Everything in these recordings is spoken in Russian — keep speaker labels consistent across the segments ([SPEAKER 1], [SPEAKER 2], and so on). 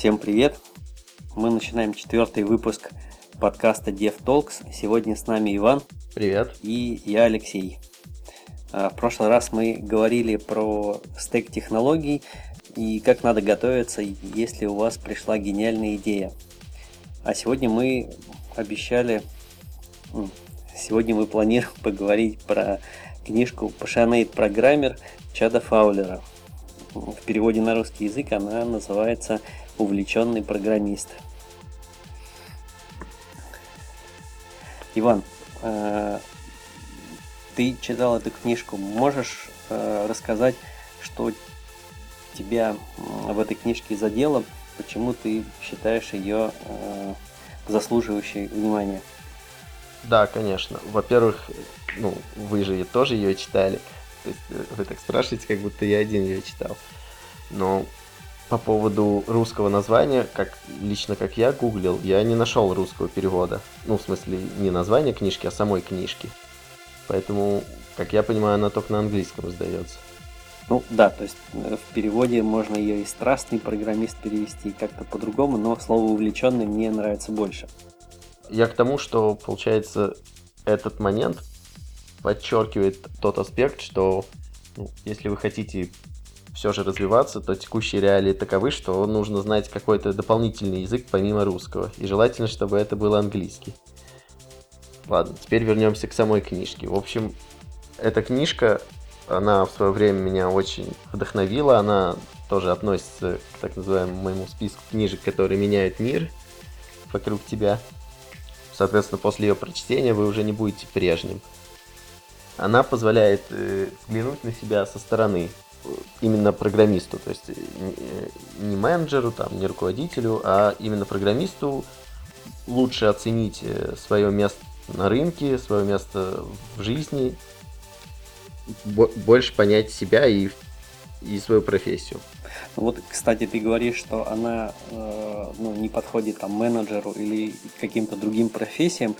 [SPEAKER 1] Всем привет! Мы начинаем четвертый выпуск подкаста DevTalks. Сегодня с нами Иван.
[SPEAKER 2] Привет.
[SPEAKER 1] И я Алексей. А, в прошлый раз мы говорили про стек технологий и как надо готовиться, если у вас пришла гениальная идея. А сегодня мы обещали, сегодня мы планируем поговорить про книжку Passionate Programmer Чада Фаулера. В переводе на русский язык она называется «Увлеченный программист». Иван, э, ты читал эту книжку, можешь э, рассказать, что тебя в этой книжке задело, почему ты считаешь ее э, заслуживающей внимания?
[SPEAKER 2] Да, конечно. Во-первых, ну, вы же тоже ее читали. То есть вы так спрашиваете, как будто я один ее читал. Но по поводу русского названия, как лично как я гуглил, я не нашел русского перевода. Ну, в смысле, не название книжки, а самой книжки. Поэтому, как я понимаю, она только на английском издается.
[SPEAKER 1] Ну да, то есть э, в переводе можно ее и страстный программист перевести как-то по-другому, но слово увлеченный мне нравится больше.
[SPEAKER 2] Я к тому, что получается этот момент подчеркивает тот аспект, что ну, если вы хотите все же развиваться, то текущие реалии таковы, что нужно знать какой-то дополнительный язык помимо русского. И желательно, чтобы это был английский. Ладно, теперь вернемся к самой книжке. В общем, эта книжка, она в свое время меня очень вдохновила. Она тоже относится к так называемому моему списку книжек, которые меняют мир вокруг тебя. Соответственно, после ее прочтения вы уже не будете прежним. Она позволяет э, взглянуть на себя со стороны именно программисту, то есть э, не менеджеру, там, не руководителю, а именно программисту лучше оценить э, свое место на рынке, свое место в жизни, больше понять себя и, и свою профессию.
[SPEAKER 1] Ну вот, кстати, ты говоришь, что она э, ну, не подходит там менеджеру или каким-то другим профессиям.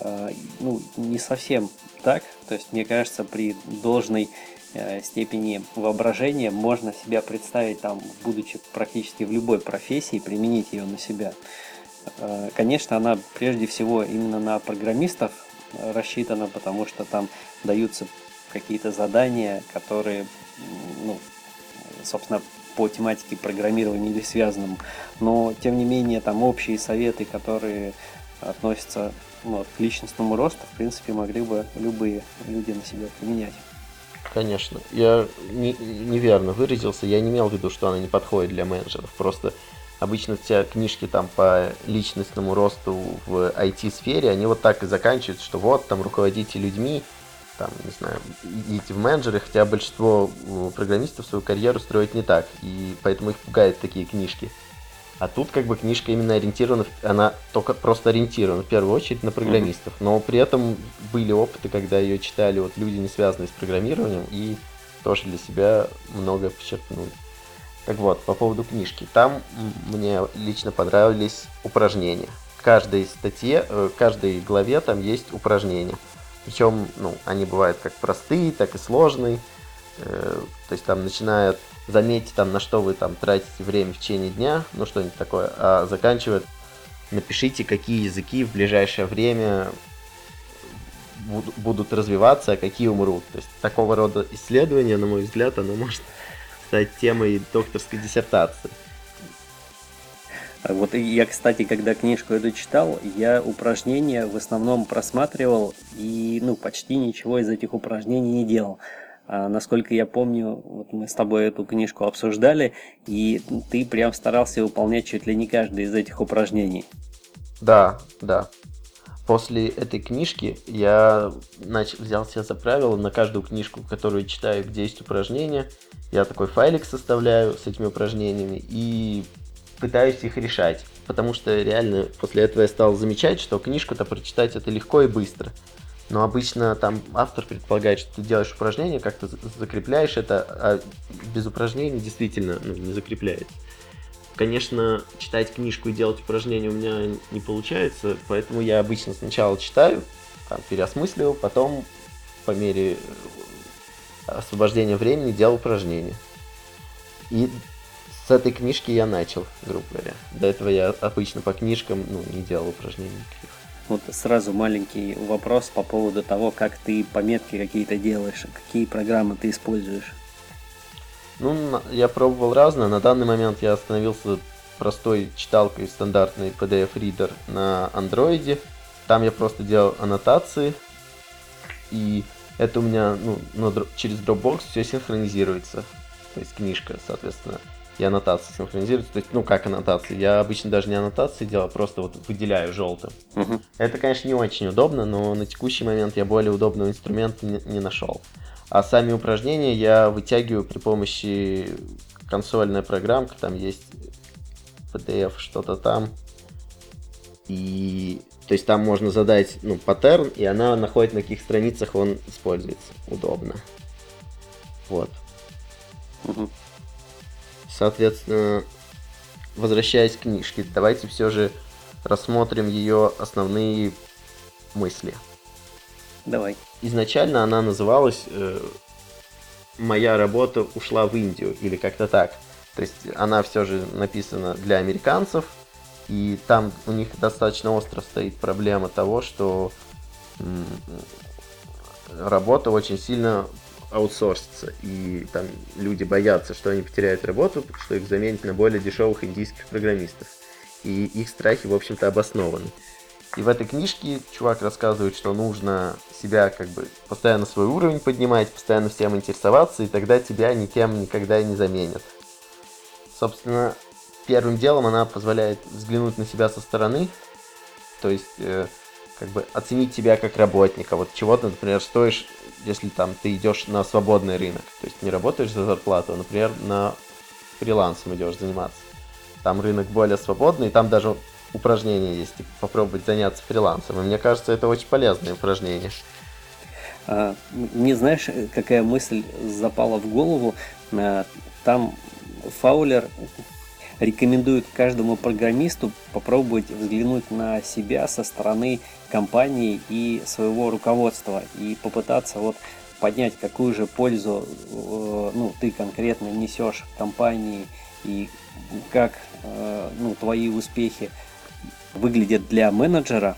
[SPEAKER 1] Э, ну, не совсем так. То есть, мне кажется, при должной Э, степени воображения можно себя представить там, будучи практически в любой профессии, применить ее на себя. Э, конечно, она прежде всего именно на программистов рассчитана, потому что там даются какие-то задания, которые, ну, собственно, по тематике программирования или связанным. Но, тем не менее, там общие советы, которые относятся ну, к личностному росту, в принципе, могли бы любые люди на себя применять.
[SPEAKER 2] Конечно. Я не, неверно выразился. Я не имел в виду, что она не подходит для менеджеров. Просто обычно все книжки там по личностному росту в IT-сфере, они вот так и заканчиваются, что вот там руководите людьми, там, не знаю, идите в менеджеры, хотя большинство э, программистов свою карьеру строят не так, и поэтому их пугают такие книжки. А тут как бы книжка именно ориентирована, она только просто ориентирована в первую очередь на программистов. Но при этом были опыты, когда ее читали вот люди, не связанные с программированием, и тоже для себя многое подчеркнули. Так вот, по поводу книжки. Там мне лично понравились упражнения. В каждой статье, э, в каждой главе там есть упражнения. Причем, ну, они бывают как простые, так и сложные. Э, то есть там начинают заметьте там, на что вы там тратите время в течение дня, ну что-нибудь такое, а заканчивает, напишите, какие языки в ближайшее время будут развиваться, а какие умрут. То есть такого рода исследование, на мой взгляд, оно может стать темой докторской диссертации.
[SPEAKER 1] Вот я, кстати, когда книжку эту читал, я упражнения в основном просматривал и ну, почти ничего из этих упражнений не делал. А, насколько я помню, вот мы с тобой эту книжку обсуждали, и ты прям старался выполнять чуть ли не каждое из этих упражнений.
[SPEAKER 2] Да, да. После этой книжки я начал, взял себе за правило на каждую книжку, которую читаю, где есть упражнения, я такой файлик составляю с этими упражнениями и пытаюсь их решать. Потому что реально после этого я стал замечать, что книжку-то прочитать это легко и быстро. Но обычно там автор предполагает, что ты делаешь упражнение, как-то закрепляешь это, а без упражнений действительно ну, не закрепляет. Конечно, читать книжку и делать упражнения у меня не получается, поэтому я обычно сначала читаю, там, переосмысливаю, потом по мере э, освобождения времени делал упражнения. И с этой книжки я начал, грубо говоря. До этого я обычно по книжкам ну, не делал упражнений никаких.
[SPEAKER 1] Вот сразу маленький вопрос по поводу того, как ты пометки какие-то делаешь, какие программы ты используешь.
[SPEAKER 2] Ну, я пробовал разное. На данный момент я остановился простой читалкой стандартный PDF-ридер на андроиде. Там я просто делал аннотации. И это у меня ну, на, через Dropbox все синхронизируется. То есть книжка, соответственно и аннотации синхронизируются. То есть, ну, как аннотации. Я обычно даже не аннотации делаю, а просто вот выделяю желтым. Угу. Это, конечно, не очень удобно, но на текущий момент я более удобного инструмента не, не нашел. А сами упражнения я вытягиваю при помощи консольной программки, там есть PDF, что-то там. И то есть там можно задать ну, паттерн, и она находит на каких страницах он используется. Удобно. Вот. Угу. Соответственно, возвращаясь к книжке, давайте все же рассмотрим ее основные мысли.
[SPEAKER 1] Давай.
[SPEAKER 2] Изначально она называлась э, «Моя работа ушла в Индию» или как-то так. То есть она все же написана для американцев, и там у них достаточно остро стоит проблема того, что работа очень сильно аутсорсится, и там люди боятся, что они потеряют работу, что их заменят на более дешевых индийских программистов. И их страхи, в общем-то, обоснованы. И в этой книжке чувак рассказывает, что нужно себя как бы постоянно свой уровень поднимать, постоянно всем интересоваться, и тогда тебя никем никогда не заменят. Собственно, первым делом она позволяет взглянуть на себя со стороны, то есть э, как бы оценить себя как работника. Вот чего ты, например, стоишь если там ты идешь на свободный рынок, то есть не работаешь за зарплату, а, например, на фрилансом идешь заниматься. Там рынок более свободный, там даже упражнения есть, типа, попробовать заняться фрилансом. И мне кажется, это очень полезное упражнение.
[SPEAKER 1] А, не знаешь, какая мысль запала в голову? А, там Фаулер рекомендует каждому программисту попробовать взглянуть на себя со стороны компании и своего руководства и попытаться вот поднять, какую же пользу э, ну, ты конкретно несешь компании и как э, ну, твои успехи выглядят для менеджера.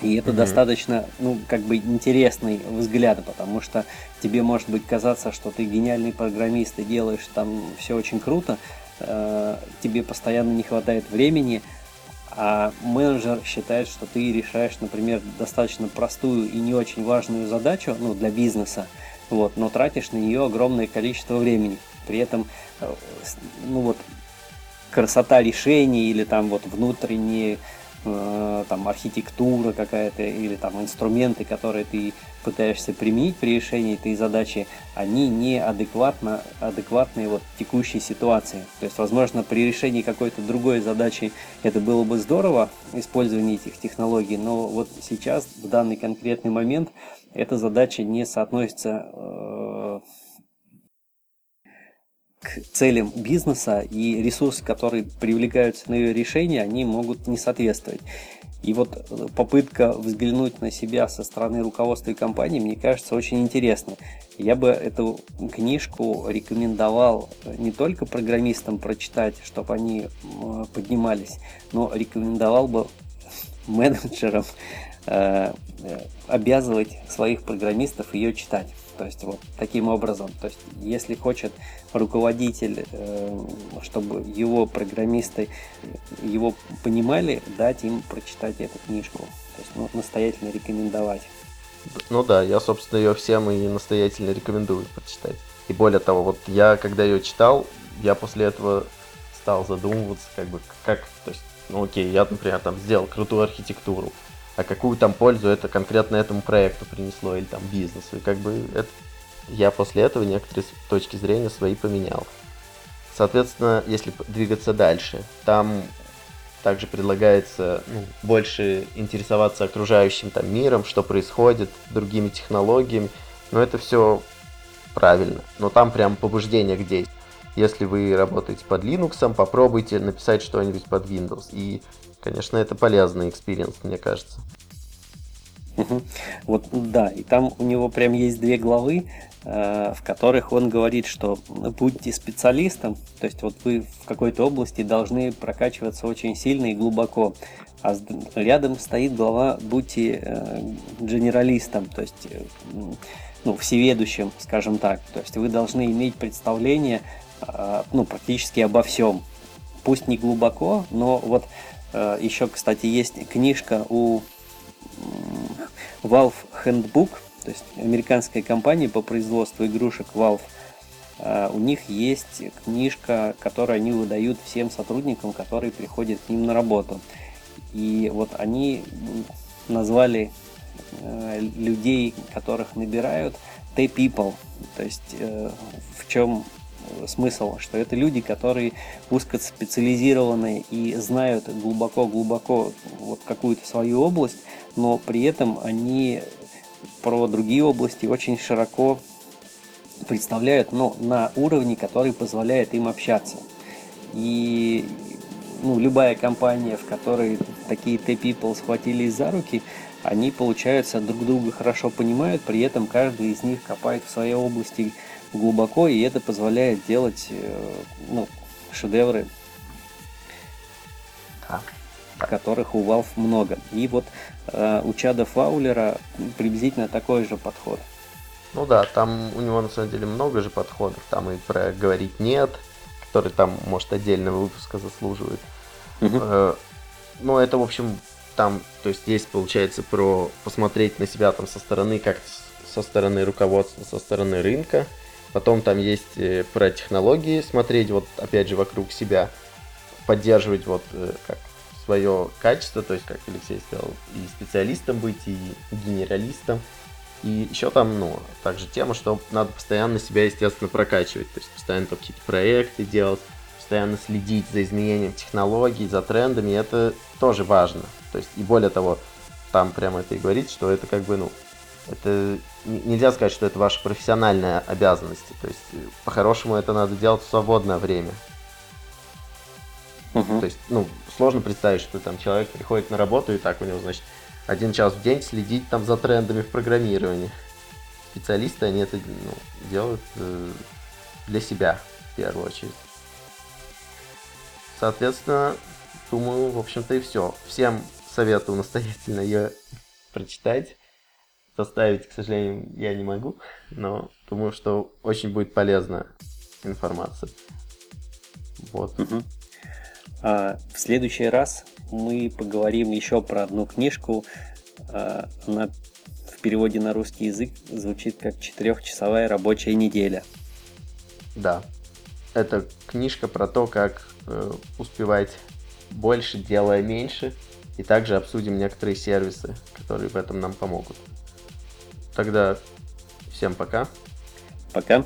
[SPEAKER 1] И это mm-hmm. достаточно, ну, как бы интересный взгляд, потому что тебе может быть казаться, что ты гениальный программист и делаешь там все очень круто, Э, тебе постоянно не хватает времени, а менеджер считает, что ты решаешь, например, достаточно простую и не очень важную задачу ну, для бизнеса, вот, но тратишь на нее огромное количество времени. При этом э, ну, вот, красота решений или там вот внутренние Э, там архитектура какая-то или там инструменты, которые ты пытаешься применить при решении этой задачи, они не адекватно, адекватные вот текущей ситуации. То есть, возможно, при решении какой-то другой задачи это было бы здорово, использование этих технологий, но вот сейчас, в данный конкретный момент, эта задача не соотносится э, к целям бизнеса и ресурсы, которые привлекаются на ее решение, они могут не соответствовать. И вот э, попытка взглянуть на себя со стороны руководства и компании, мне кажется, очень интересно. Я бы эту книжку рекомендовал не только программистам прочитать, чтобы они поднимались, но рекомендовал бы менеджерам э, э, обязывать своих программистов ее читать. То есть вот таким образом, то есть если хочет руководитель, э, чтобы его программисты его понимали, дать им прочитать эту книжку. То есть ну, настоятельно рекомендовать.
[SPEAKER 2] Ну да, я, собственно, ее всем и настоятельно рекомендую прочитать. И более того, вот я, когда ее читал, я после этого стал задумываться, как бы, как, то есть, ну окей, я, например, там сделал крутую архитектуру, а какую там пользу это конкретно этому проекту принесло или там бизнесу. И как бы это, я после этого некоторые точки зрения свои поменял. Соответственно, если двигаться дальше, там также предлагается ну, больше интересоваться окружающим там миром, что происходит, другими технологиями. Но это все правильно. Но там прям побуждение к действию. Если вы работаете под Linux, попробуйте написать что-нибудь под Windows. И Конечно, это полезный experience, мне кажется.
[SPEAKER 1] Вот, да, и там у него прям есть две главы, э, в которых он говорит, что будьте специалистом, то есть вот вы в какой-то области должны прокачиваться очень сильно и глубоко. А рядом стоит глава «Будьте э, генералистом», то есть э, ну, всеведущим, скажем так. То есть вы должны иметь представление ну, практически обо всем. Пусть не глубоко, но вот еще, кстати, есть книжка у Valve Handbook, то есть американская компания по производству игрушек Valve. Э, у них есть книжка, которую они выдают всем сотрудникам, которые приходят к ним на работу. И вот они назвали э, людей, которых набирают, T-people. То есть э, в чем смысл, что это люди, которые узкоспециализированные и знают глубоко-глубоко вот какую-то свою область, но при этом они про другие области очень широко представляют, но на уровне, который позволяет им общаться. И ну, любая компания, в которой такие T-people схватились за руки, они, получается, друг друга хорошо понимают, при этом каждый из них копает в своей области глубоко, и это позволяет делать э, ну, шедевры, которых у Valve много. И вот э, у Чада Фаулера приблизительно такой же подход.
[SPEAKER 2] Ну да, там у него на самом деле много же подходов. Там и про говорить нет, который там, может, отдельного выпуска заслуживает. Угу. Ну, это, в общем, там, то есть есть, получается, про посмотреть на себя там со стороны, как со стороны руководства, со стороны рынка. Потом там есть э, про технологии, смотреть вот опять же вокруг себя, поддерживать вот э, как свое качество, то есть, как Алексей сказал, и специалистом быть, и генералистом. И еще там, ну, также тема, что надо постоянно себя, естественно, прокачивать, то есть постоянно там какие-то проекты делать, постоянно следить за изменением технологий, за трендами, это тоже важно. То есть, и более того, там прямо это и говорит, что это как бы, ну, это нельзя сказать, что это ваша профессиональная обязанность. То есть, по-хорошему, это надо делать в свободное время. Uh-huh. То есть, ну, сложно представить, что там человек приходит на работу и так у него, значит, один час в день следить там за трендами в программировании. Специалисты, они это ну, делают э, для себя в первую очередь. Соответственно, думаю, в общем-то и все. Всем советую настоятельно ее прочитать. Составить, к сожалению, я не могу, но думаю, что очень будет полезна информация.
[SPEAKER 1] Вот. Угу. А, в следующий раз мы поговорим еще про одну книжку. А, она в переводе на русский язык звучит как четырехчасовая рабочая неделя.
[SPEAKER 2] Да. Это книжка про то, как э, успевать больше, делая меньше. И также обсудим некоторые сервисы, которые в этом нам помогут. Тогда всем пока.
[SPEAKER 1] Пока.